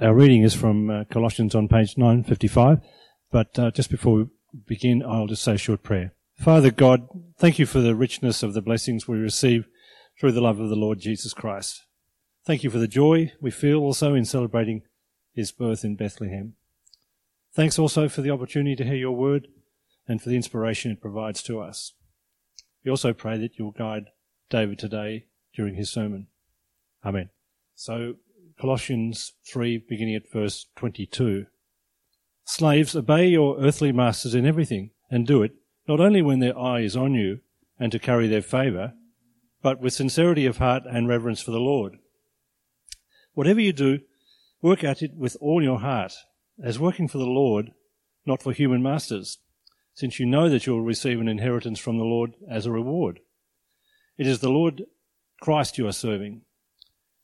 Our reading is from uh, Colossians on page 955. But uh, just before we begin, I'll just say a short prayer. Father God, thank you for the richness of the blessings we receive through the love of the Lord Jesus Christ. Thank you for the joy we feel also in celebrating his birth in Bethlehem. Thanks also for the opportunity to hear your word and for the inspiration it provides to us. We also pray that you'll guide David today during his sermon. Amen. So Colossians 3, beginning at verse 22. Slaves, obey your earthly masters in everything, and do it not only when their eye is on you and to carry their favour, but with sincerity of heart and reverence for the Lord. Whatever you do, work at it with all your heart, as working for the Lord, not for human masters, since you know that you will receive an inheritance from the Lord as a reward. It is the Lord Christ you are serving.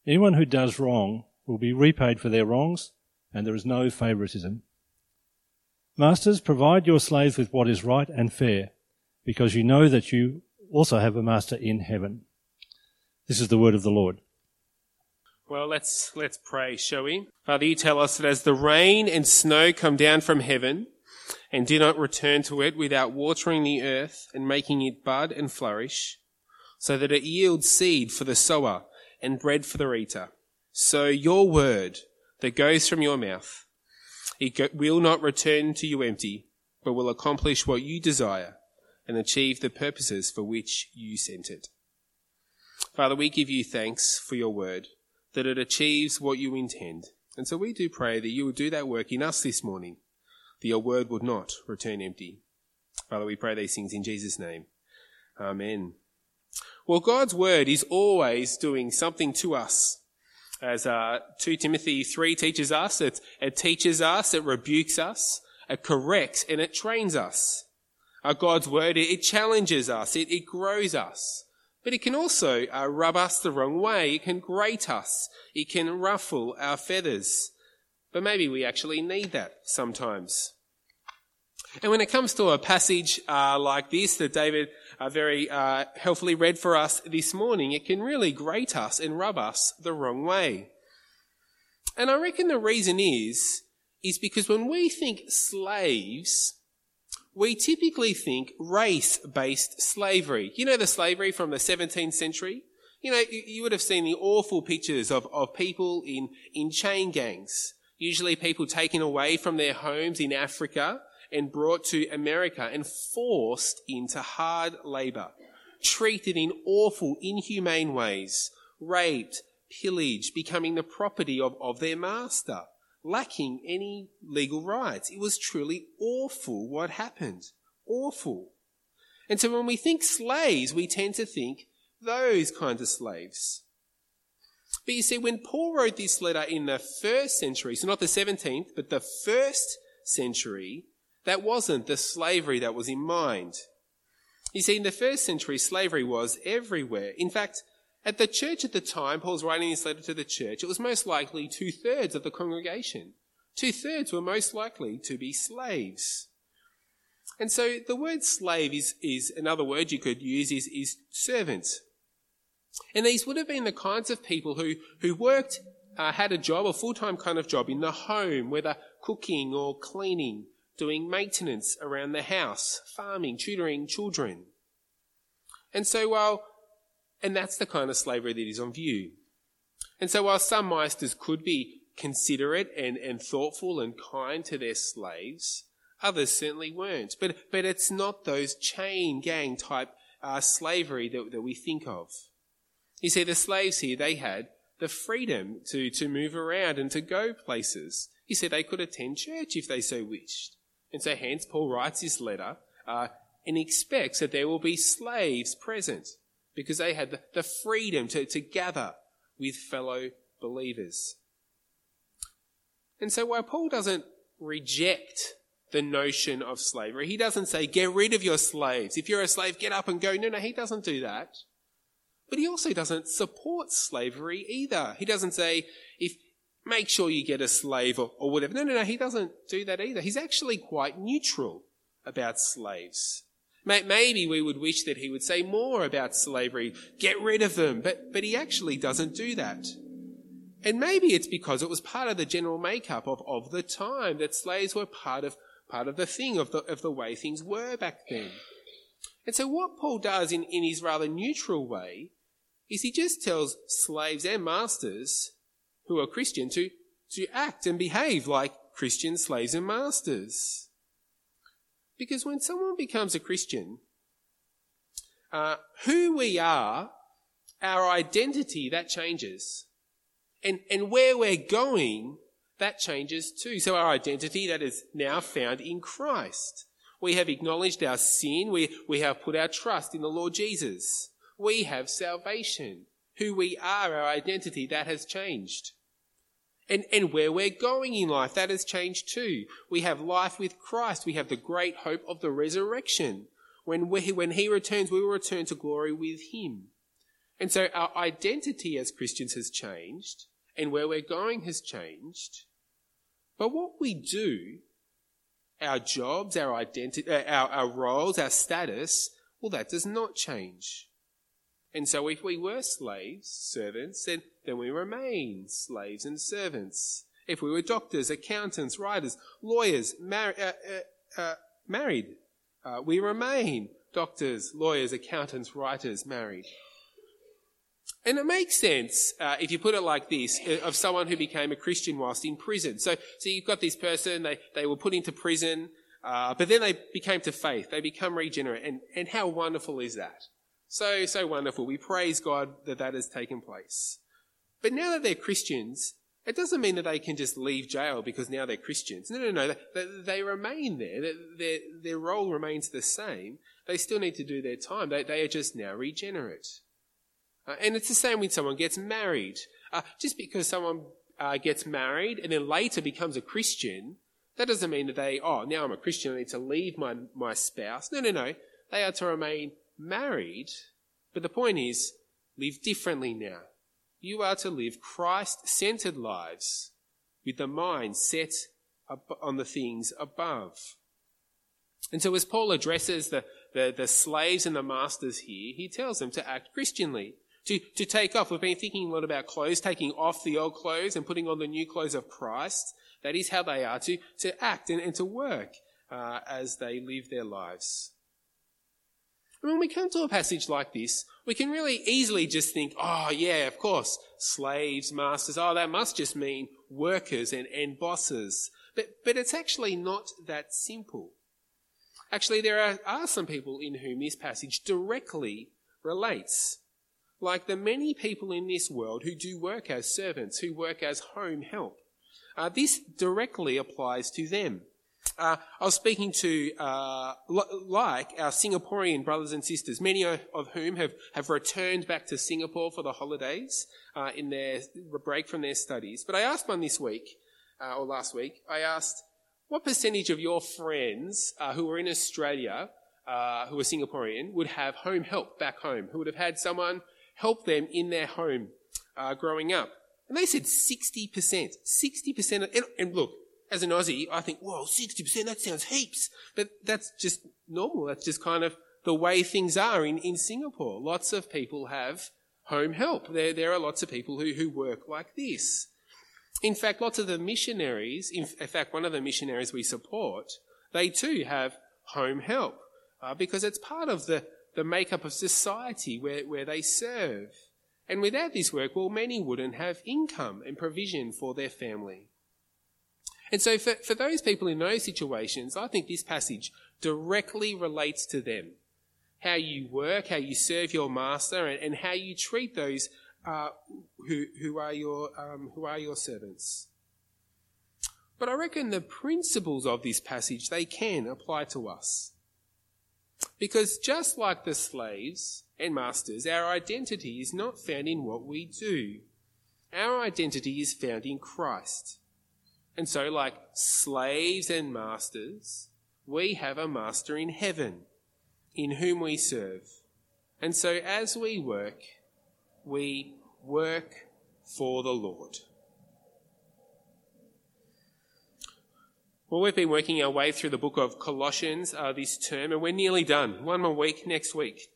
Anyone who does wrong will be repaid for their wrongs, and there is no favoritism. Masters, provide your slaves with what is right and fair, because you know that you also have a master in heaven. This is the word of the Lord. Well, let's, let's pray, shall we? Father, you tell us that as the rain and snow come down from heaven and do not return to it without watering the earth and making it bud and flourish, so that it yields seed for the sower and bread for the eater. So your word that goes from your mouth, it will not return to you empty, but will accomplish what you desire and achieve the purposes for which you sent it. Father, we give you thanks for your word, that it achieves what you intend. And so we do pray that you will do that work in us this morning, that your word would not return empty. Father, we pray these things in Jesus' name. Amen. Well, God's word is always doing something to us. As uh, 2 Timothy 3 teaches us, it, it teaches us, it rebukes us, it corrects, and it trains us. Uh, God's word, it, challenges us, it, it, grows us. But it can also uh, rub us the wrong way. It can grate us. It can ruffle our feathers. But maybe we actually need that sometimes. And when it comes to a passage uh, like this that David uh, very uh, helpfully read for us this morning, it can really grate us and rub us the wrong way. And I reckon the reason is, is because when we think slaves, we typically think race-based slavery. You know the slavery from the 17th century? You know, you would have seen the awful pictures of, of people in, in chain gangs. Usually people taken away from their homes in Africa and brought to America and forced into hard labor, treated in awful, inhumane ways, raped, pillaged, becoming the property of, of their master, lacking any legal rights. It was truly awful what happened. Awful. And so when we think slaves, we tend to think those kinds of slaves. But you see, when Paul wrote this letter in the first century, so not the 17th, but the first century, that wasn't the slavery that was in mind. You see, in the first century, slavery was everywhere. In fact, at the church at the time, Paul's writing this letter to the church, it was most likely two thirds of the congregation. Two thirds were most likely to be slaves. And so the word slave is, is another word you could use is, is servant. And these would have been the kinds of people who, who worked, uh, had a job, a full-time kind of job in the home, whether cooking or cleaning, doing maintenance around the house, farming, tutoring children. And so while, and that's the kind of slavery that is on view. And so while some masters could be considerate and, and thoughtful and kind to their slaves, others certainly weren't. But, but it's not those chain gang type uh, slavery that, that we think of. You see, the slaves here, they had the freedom to, to move around and to go places. You see, they could attend church if they so wished. And so hence Paul writes this letter uh, and expects that there will be slaves present because they had the, the freedom to, to gather with fellow believers. And so while Paul doesn't reject the notion of slavery, he doesn't say, get rid of your slaves. If you're a slave, get up and go. No, no, he doesn't do that. But he also doesn't support slavery either. He doesn't say, if, make sure you get a slave or, or whatever. No, no, no, he doesn't do that either. He's actually quite neutral about slaves. Maybe we would wish that he would say more about slavery, get rid of them, but, but he actually doesn't do that. And maybe it's because it was part of the general makeup of, of the time that slaves were part of, part of the thing, of the, of the way things were back then. And so what Paul does in, in his rather neutral way is he just tells slaves and masters who are Christian to, to act and behave like Christian slaves and masters. Because when someone becomes a Christian, uh, who we are, our identity, that changes. And, and where we're going, that changes too. So our identity that is now found in Christ. We have acknowledged our sin. We, we have put our trust in the Lord Jesus. We have salvation. Who we are, our identity, that has changed. And, and where we're going in life, that has changed too. We have life with Christ. We have the great hope of the resurrection. When, we, when He returns, we will return to glory with Him. And so our identity as Christians has changed, and where we're going has changed. But what we do, our jobs, our identity, uh, our, our roles, our status, well, that does not change. And so if we were slaves, servants, then, then we remain slaves and servants. If we were doctors, accountants, writers, lawyers, mar- uh, uh, uh, married, uh, we remain doctors, lawyers, accountants, writers, married. And it makes sense uh, if you put it like this uh, of someone who became a Christian whilst in prison. So, so you've got this person, they, they were put into prison, uh, but then they became to faith. They become regenerate. And, and how wonderful is that? So, so wonderful. We praise God that that has taken place. But now that they're Christians, it doesn't mean that they can just leave jail because now they're Christians. No, no, no. They, they remain there. Their, their role remains the same. They still need to do their time. They, they are just now regenerate. Uh, and it's the same when someone gets married. Uh, just because someone uh, gets married and then later becomes a Christian, that doesn't mean that they, oh, now I'm a Christian, I need to leave my, my spouse. No, no, no. They are to remain married, but the point is, live differently now. You are to live Christ centered lives with the mind set on the things above. And so, as Paul addresses the, the, the, slaves and the masters here, he tells them to act Christianly, to, to take off. We've been thinking a lot about clothes, taking off the old clothes and putting on the new clothes of Christ. That is how they are to, to act and, and to work uh, as they live their lives. When we come to a passage like this, we can really easily just think, oh yeah, of course, slaves, masters, oh that must just mean workers and, and bosses. But, but it's actually not that simple. Actually, there are, are some people in whom this passage directly relates. Like the many people in this world who do work as servants, who work as home help. Uh, this directly applies to them. Uh, I was speaking to, uh, like our Singaporean brothers and sisters, many of whom have, have returned back to Singapore for the holidays uh, in their break from their studies. But I asked one this week, uh, or last week, I asked, what percentage of your friends uh, who are in Australia, uh, who are Singaporean, would have home help back home, who would have had someone help them in their home growing up? And they said 60%. 60%. Of, and, and look, as an Aussie, I think, whoa, 60%, that sounds heaps. But that's just normal. That's just kind of the way things are in, in Singapore. Lots of people have home help. There, there are lots of people who, who work like this. In fact, lots of the missionaries, in, fact, one of the missionaries we support, they too have home help uh, because it's part of the, the makeup of society where, where they serve. And without this work, well, many wouldn't have income and provision for their family. And so for, for those people in those situations, I think this passage directly relates to them. How you work, how you serve your master, and, and how you treat those uh, who, who, are your, um, who are your servants. But I reckon the principles of this passage, they can apply to us. Because just like the slaves and masters, our identity is not found in what we do. Our identity is found in Christ. And so, like slaves and masters, we have a master in heaven in whom we serve. And so, as we work, we work for the Lord. Well, we've been working our way through the book of Colossians uh, this term, and we're nearly done. One more week next week.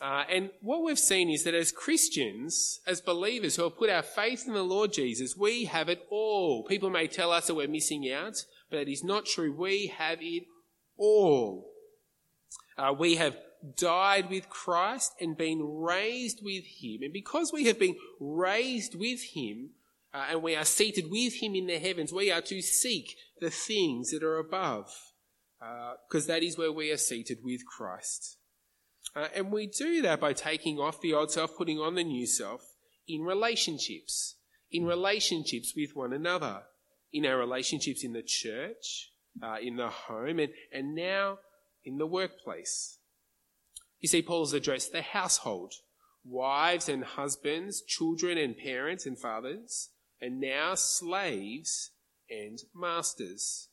Uh, and what we've seen is that as Christians, as believers who have put our faith in the Lord Jesus, we have it all. People may tell us that we're missing out, but it is not true. We have it all. Uh, we have died with Christ and been raised with Him. And because we have been raised with Him, uh, and we are seated with Him in the heavens, we are to seek the things that are above, because uh, that is where we are seated with Christ. Uh, and we do that by taking off the old self, putting on the new self in relationships, in relationships with one another, in our relationships in the church, uh, in the home, and, and now in the workplace. You see, Paul has addressed the household, wives and husbands, children and parents and fathers, and now slaves and masters.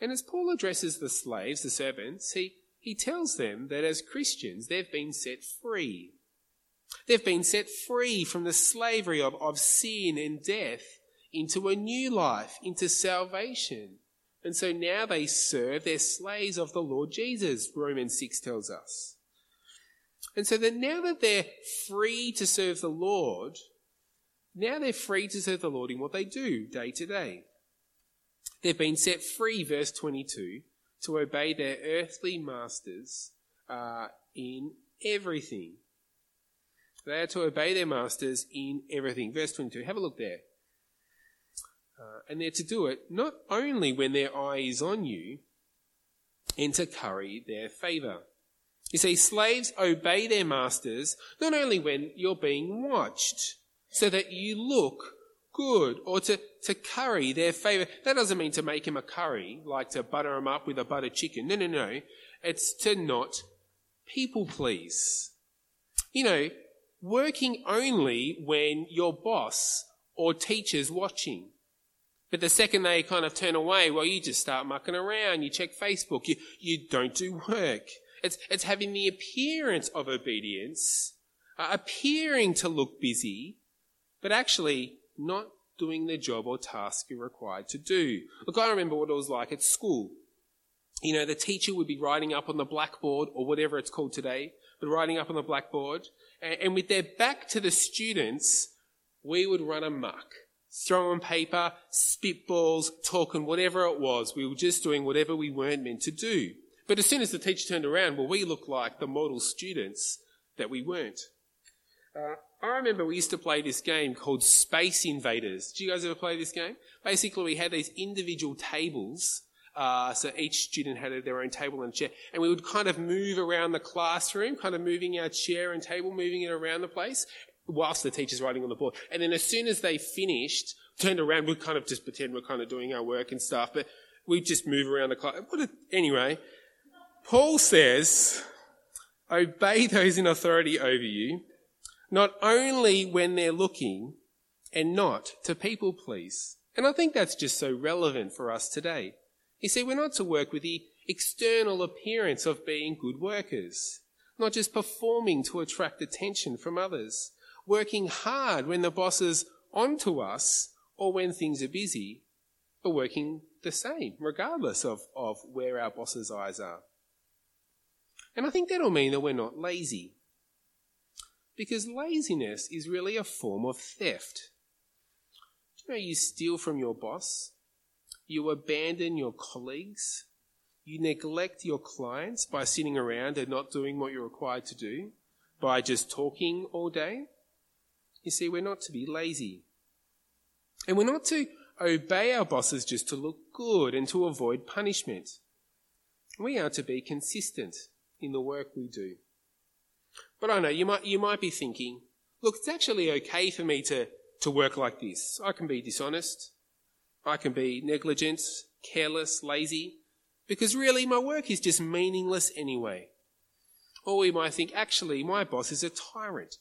And as Paul addresses the slaves, the servants, he he tells them that as Christians, they've been set free. They've been set free from the slavery of, of sin and death into a new life, into salvation. And so now they serve, they're slaves of the Lord Jesus, Romans 6 tells us. And so that now that they're free to serve the Lord, now they're free to serve the Lord in what they do day to day. They've been set free, verse 22, to obey their earthly masters uh, in everything. They are to obey their masters in everything. Verse 22, have a look there. Uh, and they're to do it not only when their eye is on you and to curry their favour. You see, slaves obey their masters not only when you're being watched, so that you look good or to, to curry their favor. That doesn't mean to make him a curry, like to butter him up with a butter chicken. No, no, no. It's to not people please. You know, working only when your boss or teacher's watching. But the second they kind of turn away, well, you just start mucking around. You check Facebook. You, you don't do work. It's, it's having the appearance of obedience, uh, appearing to look busy, but actually not doing the job or task you're required to do. Look, I remember what it was like at school. You know, the teacher would be writing up on the blackboard or whatever it's called today, but writing up on the blackboard, and, and with their back to the students, we would run amok. Throwing paper, spitballs, talking, whatever it was. We were just doing whatever we weren't meant to do. But as soon as the teacher turned around, well, we looked like the model students that we weren't. Uh, I remember we used to play this game called Space Invaders. Do you guys ever play this game? Basically, we had these individual tables. Uh, so each student had their own table and chair, and we would kind of move around the classroom, kind of moving our chair and table, moving it around the place, whilst the teacher's writing on the board. And then as soon as they finished, turned around, we'd kind of just pretend we're kind of doing our work and stuff, but we'd just move around the class. Anyway, Paul says, obey those in authority over you not only when they're looking and not to people please. And I think that's just so relevant for us today. You see, we're not to work with the external appearance of being good workers, not just performing to attract attention from others, working hard when the boss is onto us or when things are busy, but working the same, regardless of, of where our boss's eyes are. And I think that'll mean that we're not lazy. Because laziness is really a form of theft. Do you know you steal from your boss? You abandon your colleagues? You neglect your clients by sitting around and not doing what you're required to do? By just talking all day? You see, we're not to be lazy. And we're not to obey our bosses just to look good and to avoid punishment. We are to be consistent in the work we do. But I know you might, you might be thinking, look, it's actually okay for me to, to work like this. I can be dishonest. I can be negligent, careless, lazy, because really my work is just meaningless anyway. Or we might think, actually, my boss is a tyrant.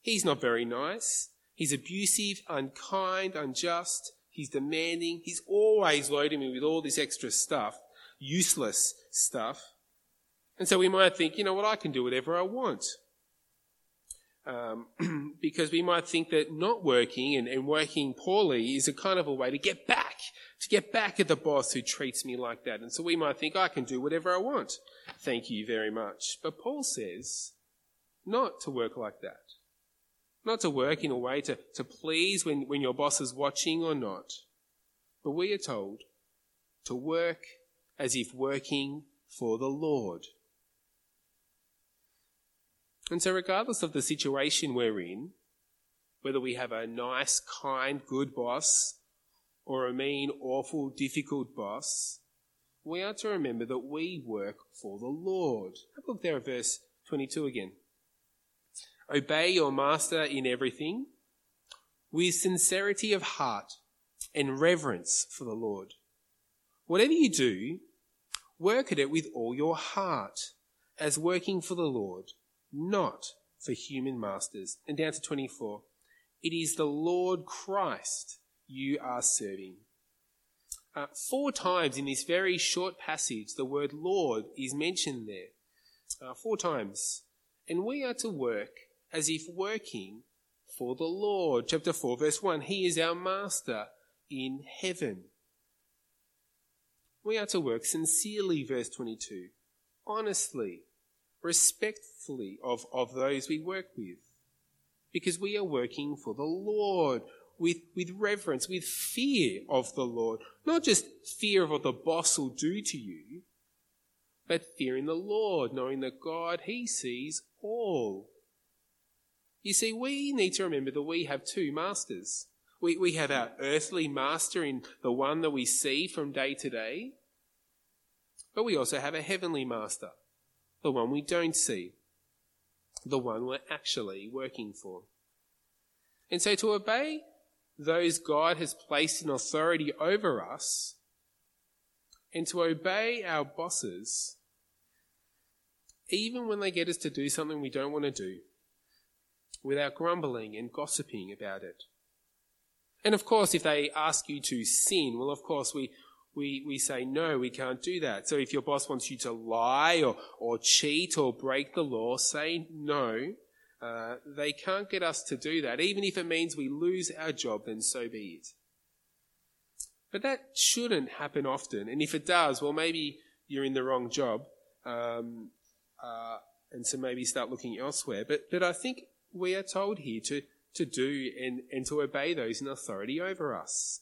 He's not very nice. He's abusive, unkind, unjust. He's demanding. He's always loading me with all this extra stuff, useless stuff. And so we might think, you know what, I can do whatever I want. Um, because we might think that not working and, and working poorly is a kind of a way to get back, to get back at the boss who treats me like that. And so we might think, I can do whatever I want. thank you very much. But Paul says not to work like that. Not to work in a way to, to please when, when your boss is watching or not. But we are told to work as if working for the Lord. And so, regardless of the situation we're in, whether we have a nice, kind, good boss or a mean, awful, difficult boss, we are to remember that we work for the Lord. Have a look there at verse 22 again. Obey your master in everything with sincerity of heart and reverence for the Lord. Whatever you do, work at it with all your heart as working for the Lord, not for human masters. And down to 24. It is the Lord Christ you are serving. Uh, four times in this very short passage, the word Lord is mentioned there. Uh, four times. And we are to work as if working for the Lord. Chapter 4, verse 1 He is our master in heaven. We are to work sincerely, verse 22, honestly, respectfully of, of those we work with, because we are working for the Lord with, with reverence, with fear of the Lord. Not just fear of what the boss will do to you, but fear in the Lord, knowing that God, He sees all. You see, we need to remember that we have two masters. We, we have our earthly master in the one that we see from day to day, but we also have a heavenly master, the one we don't see, the one we're actually working for. And so to obey those God has placed in authority over us and to obey our bosses, even when they get us to do something we don't want to do, without grumbling and gossiping about it. And of course, if they ask you to sin, well, of course, we, we, we say, no, we can't do that. So if your boss wants you to lie or, or cheat or break the law, say no. Uh, they can't get us to do that. Even if it means we lose our job, then so be it. But that shouldn't happen often. And if it does, well, maybe you're in the wrong job. Um, uh, and so maybe start looking elsewhere. But, but I think we are told here to, to do and, and to obey those in authority over us.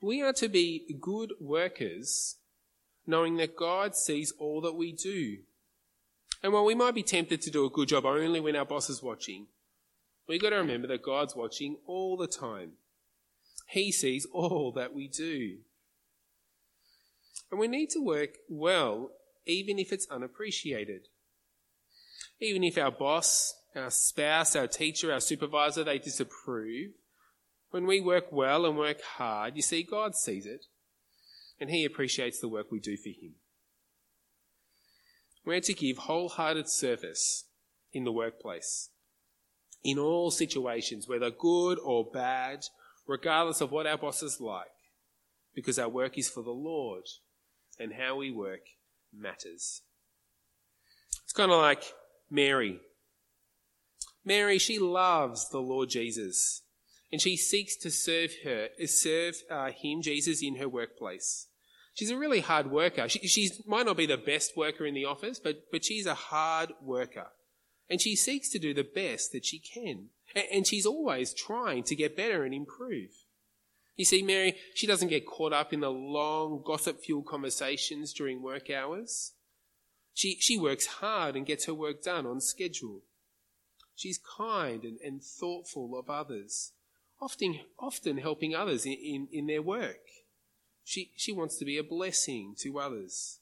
We are to be good workers, knowing that God sees all that we do. And while we might be tempted to do a good job only when our boss is watching, we've got to remember that God's watching all the time. He sees all that we do. And we need to work well, even if it's unappreciated. Even if our boss, our spouse, our teacher, our supervisor, they disapprove, when we work well and work hard, you see, God sees it, and He appreciates the work we do for Him. We're to give wholehearted service in the workplace, in all situations, whether good or bad, regardless of what our boss is like, because our work is for the Lord, and how we work matters. It's kind of like Mary. Mary, she loves the Lord Jesus and she seeks to serve her, serve uh, him, Jesus, in her workplace. She's a really hard worker. She might not be the best worker in the office, but, but she's a hard worker. And she seeks to do the best that she can. And, and she's always trying to get better and improve. You see, Mary, she doesn't get caught up in the long gossip fueled conversations during work hours. She, she works hard and gets her work done on schedule. She's kind and, and thoughtful of others often, often helping others in, in, in their work. She, she wants to be a blessing to others.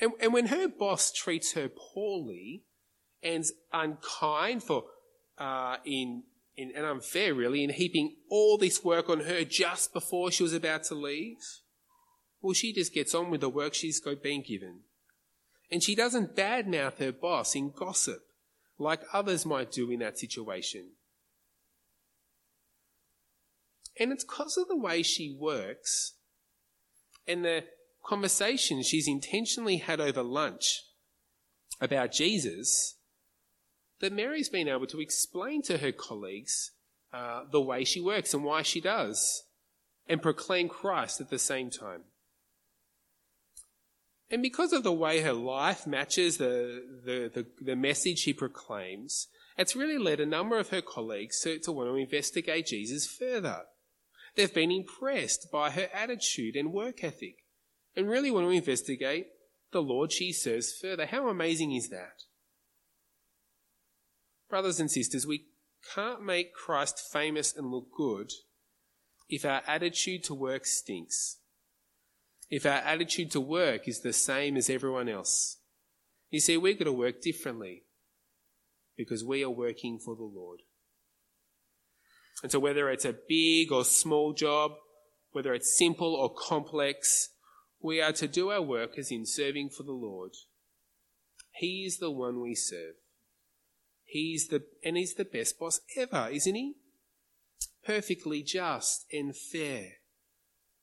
And, and when her boss treats her poorly and unkind for, uh, in, in, and unfair really, in heaping all this work on her just before she was about to leave, well, she just gets on with the work she's been given. And she doesn't badmouth her boss in gossip like others might do in that situation. And it's because of the way she works and the conversation she's intentionally had over lunch about Jesus that Mary's been able to explain to her colleagues uh, the way she works and why she does and proclaim Christ at the same time. And because of the way her life matches the, the, the, the message she proclaims, it's really led a number of her colleagues to, to want to investigate Jesus further. They've been impressed by her attitude and work ethic and really want to investigate the Lord she serves further. How amazing is that? Brothers and sisters, we can't make Christ famous and look good if our attitude to work stinks. If our attitude to work is the same as everyone else. You see, we've got to work differently because we are working for the Lord. And so whether it's a big or small job, whether it's simple or complex, we are to do our work as in serving for the Lord. He is the one we serve. He's the, and he's the best boss ever, isn't he? Perfectly just and fair.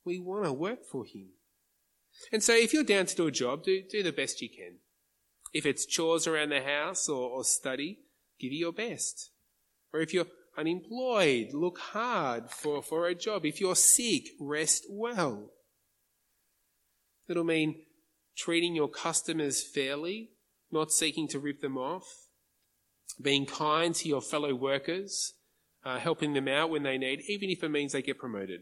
We want to work for him. And so if you're down to do a job, do, do the best you can. If it's chores around the house or, or study, give it your best. Or if you're unemployed, look hard for, for a job. If you're sick, rest well. It'll mean treating your customers fairly, not seeking to rip them off, being kind to your fellow workers, uh, helping them out when they need, even if it means they get promoted.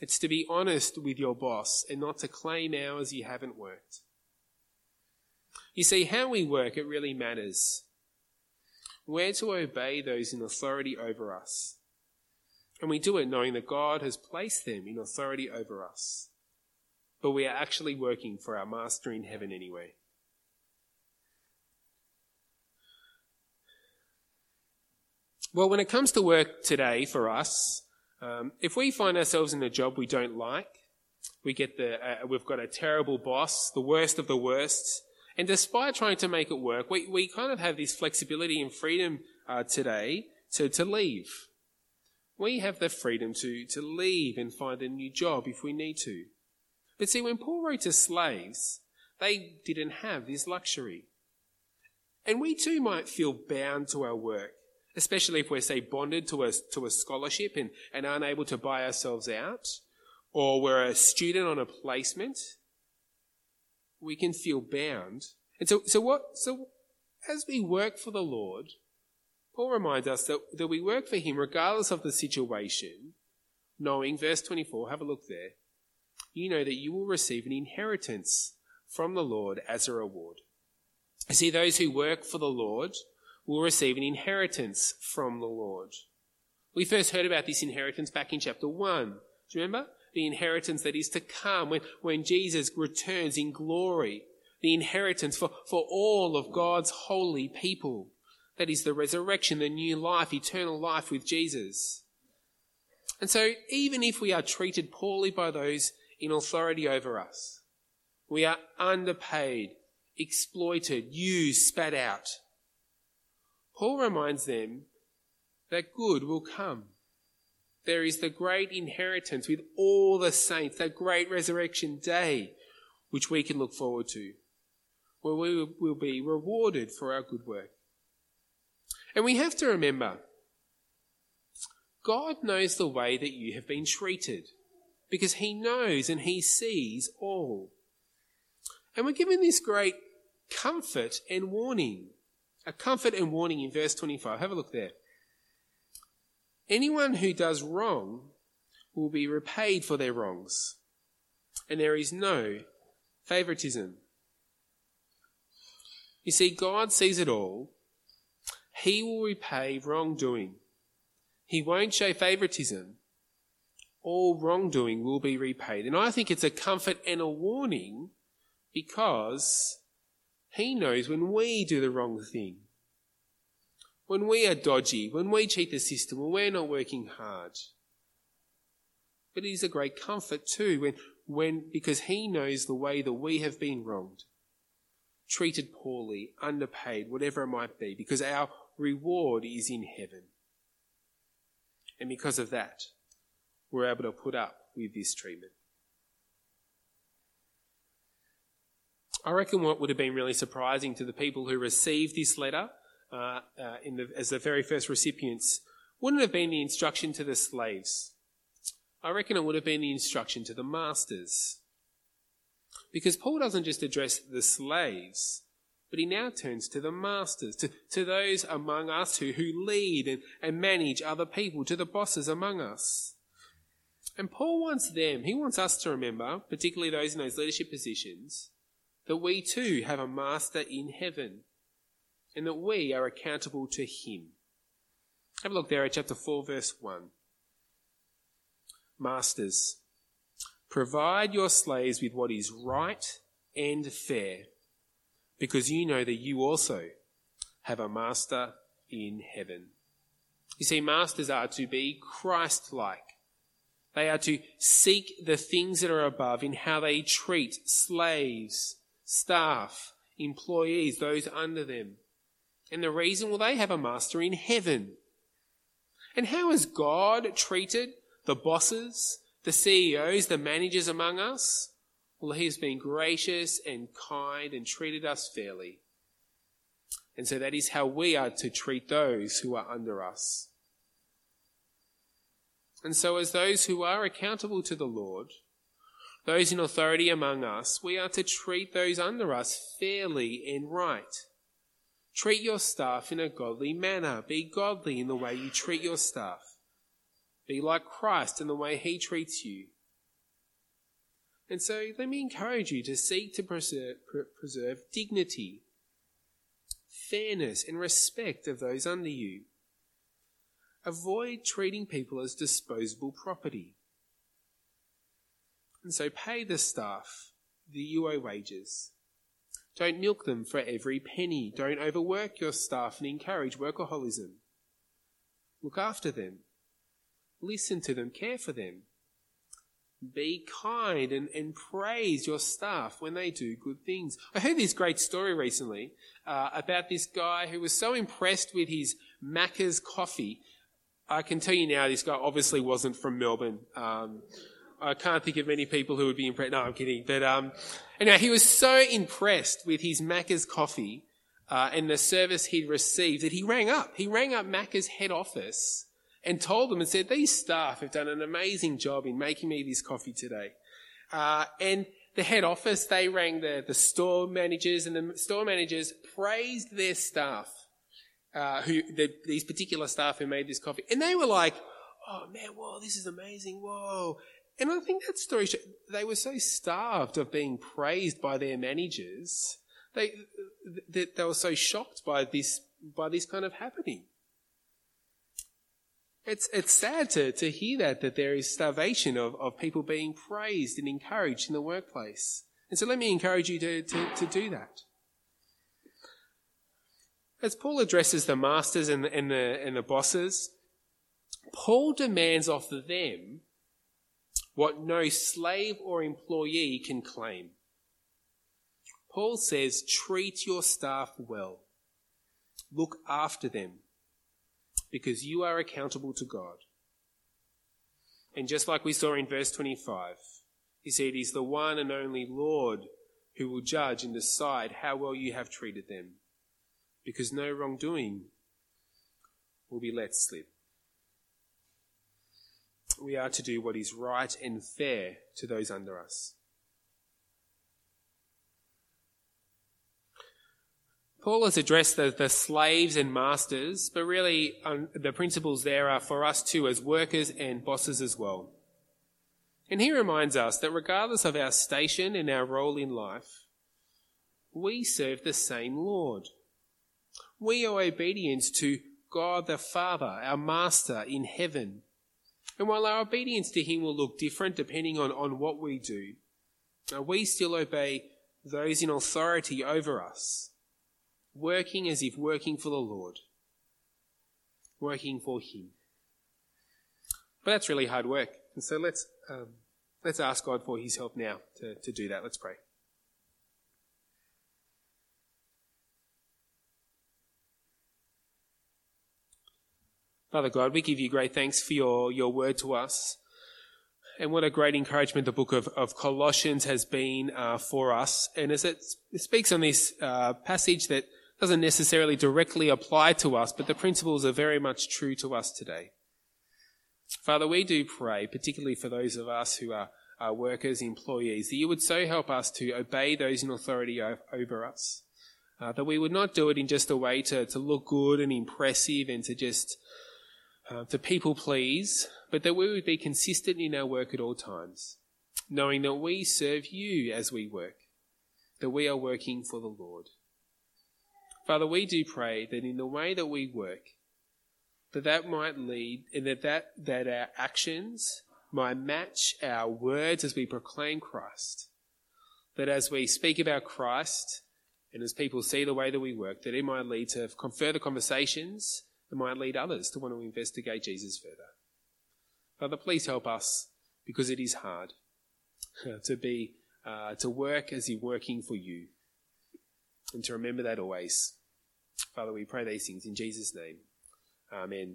It's to be honest with your boss and not to claim hours you haven't worked. You see, how we work, it really matters. We're to obey those in authority over us. And we do it knowing that God has placed them in authority over us. But we are actually working for our Master in heaven anyway. Well, when it comes to work today for us, um, if we find ourselves in a job we don't like, we get the, uh, we've got a terrible boss, the worst of the worst, and despite trying to make it work, we, we kind of have this flexibility and freedom uh, today to, to leave. We have the freedom to, to leave and find a new job if we need to. But see, when Paul wrote to slaves, they didn't have this luxury. And we too might feel bound to our work especially if we're, say, bonded to a, to a scholarship and, and unable to buy ourselves out, or we're a student on a placement, we can feel bound. And so, so what, so as we work for the Lord, Paul reminds us that, that we work for Him regardless of the situation, knowing, verse 24, have a look there, you know that you will receive an inheritance from the Lord as a reward. See, those who work for the Lord, will receive an inheritance from the Lord. We first heard about this inheritance back in chapter 1. Do you remember? The inheritance that is to come when, when Jesus returns in glory. The inheritance for, for all of God's holy people. That is the resurrection, the new life, eternal life with Jesus. And so, even if we are treated poorly by those in authority over us, we are underpaid, exploited, used, spat out, Paul reminds them that good will come. There is the great inheritance with all the saints, that great resurrection day, which we can look forward to, where we will be rewarded for our good work. And we have to remember, God knows the way that you have been treated, because He knows and He sees all. And we're given this great comfort and warning a comfort and warning in verse 25. Have a look there. Anyone who does wrong will be repaid for their wrongs, and there is no favoritism. You see, God sees it all. He will repay wrongdoing. He won't show favoritism. All wrongdoing will be repaid. And I think it's a comfort and a warning because he knows when we do the wrong thing. When we are dodgy, when we cheat the system, when we're not working hard. But it is a great comfort too when, when, because he knows the way that we have been wronged, treated poorly, underpaid, whatever it might be, because our reward is in heaven. And because of that, we're able to put up with this treatment. I reckon what would have been really surprising to the people who received this letter uh, uh, the, as the very first recipients wouldn't have been the instruction to the slaves. I reckon it would have been the instruction to the masters. Because Paul doesn't just address the slaves, but he now turns to the masters, to, to those among us who, who lead and, and manage other people, to the bosses among us. And Paul wants them, he wants us to remember, particularly those in those leadership positions, that we too have a master in heaven and that we are accountable to him. Have a look there at chapter 4, verse 1. Masters, provide your slaves with what is right and fair, because you know that you also have a master in heaven. You see, masters are to be Christ like. They are to seek the things that are above in how they treat slaves, staff, employees, those under them. And the reason, well, they have a master in heaven. And how has God treated the bosses, the CEOs, the managers among us? Well, He has been gracious and kind and treated us fairly. And so that is how we are to treat those who are under us. And so, as those who are accountable to the Lord, those in authority among us, we are to treat those under us fairly and right. Treat your staff in a godly manner. Be godly in the way you treat your staff. Be like Christ in the way he treats you. And so let me encourage you to seek to preserve, preserve dignity, fairness, and respect of those under you. Avoid treating people as disposable property. And so pay the staff the owe wages. Don't milk them for every penny. Don't overwork your staff and encourage workaholism. Look after them. Listen to them. Care for them. Be kind and, and praise your staff when they do good things. I heard this great story recently uh, about this guy who was so impressed with his Macca's coffee I can tell you now, this guy obviously wasn't from Melbourne. Um, I can't think of many people who would be impressed. No, I'm kidding. But um, anyhow, he was so impressed with his Macca's coffee uh, and the service he'd received that he rang up. He rang up Macca's head office and told them and said, "These staff have done an amazing job in making me this coffee today." Uh, and the head office, they rang the, the store managers, and the store managers praised their staff uh, who the, these particular staff who made this coffee, and they were like, "Oh man, whoa, this is amazing, whoa!" And I think that story they were so starved of being praised by their managers, they they, they were so shocked by this by this kind of happening. It's it's sad to, to hear that that there is starvation of, of people being praised and encouraged in the workplace. And so let me encourage you to, to, to do that. As Paul addresses the masters and the, and the, and the bosses, Paul demands of them what no slave or employee can claim. Paul says, treat your staff well. Look after them because you are accountable to God. And just like we saw in verse 25, he said, He's the one and only Lord who will judge and decide how well you have treated them because no wrongdoing will be let slip. We are to do what is right and fair to those under us. Paul has addressed the, the slaves and masters, but really um, the principles there are for us too as workers and bosses as well. And he reminds us that regardless of our station and our role in life, we serve the same Lord we owe obedience to God the Father, our Master in heaven. And while our obedience to Him will look different depending on, on what we do, uh, we still obey those in authority over us, working as if working for the Lord, working for Him. But that's really hard work. And so let's, um, let's ask God for His help now to, to do that. Let's pray. Father God, we give you great thanks for your, your word to us. And what a great encouragement the book of, of Colossians has been uh, for us. And as it, speaks on this uh, passage that doesn't necessarily directly apply to us, but the principles are very much true to us today. Father, we do pray, particularly for those of us who are, uh, workers, employees, that you would so help us to obey those in authority over us. Uh, that we would not do it in just a way to, to look good and impressive and to just uh, to people please, but that we would be consistent in our work at all times, knowing that we serve you as we work, that we are working for the Lord. Father, we do pray that in the way that we work, that that might lead and that, that, that our actions might match our words as we proclaim Christ. That as we speak about Christ and as people see the way that we work, that it might lead to further conversations that might lead others to want to investigate Jesus further. Father, please help us because it is hard to be, uh, to work as you're working for you and to remember that always. Father, we pray these things in Jesus' name. Amen.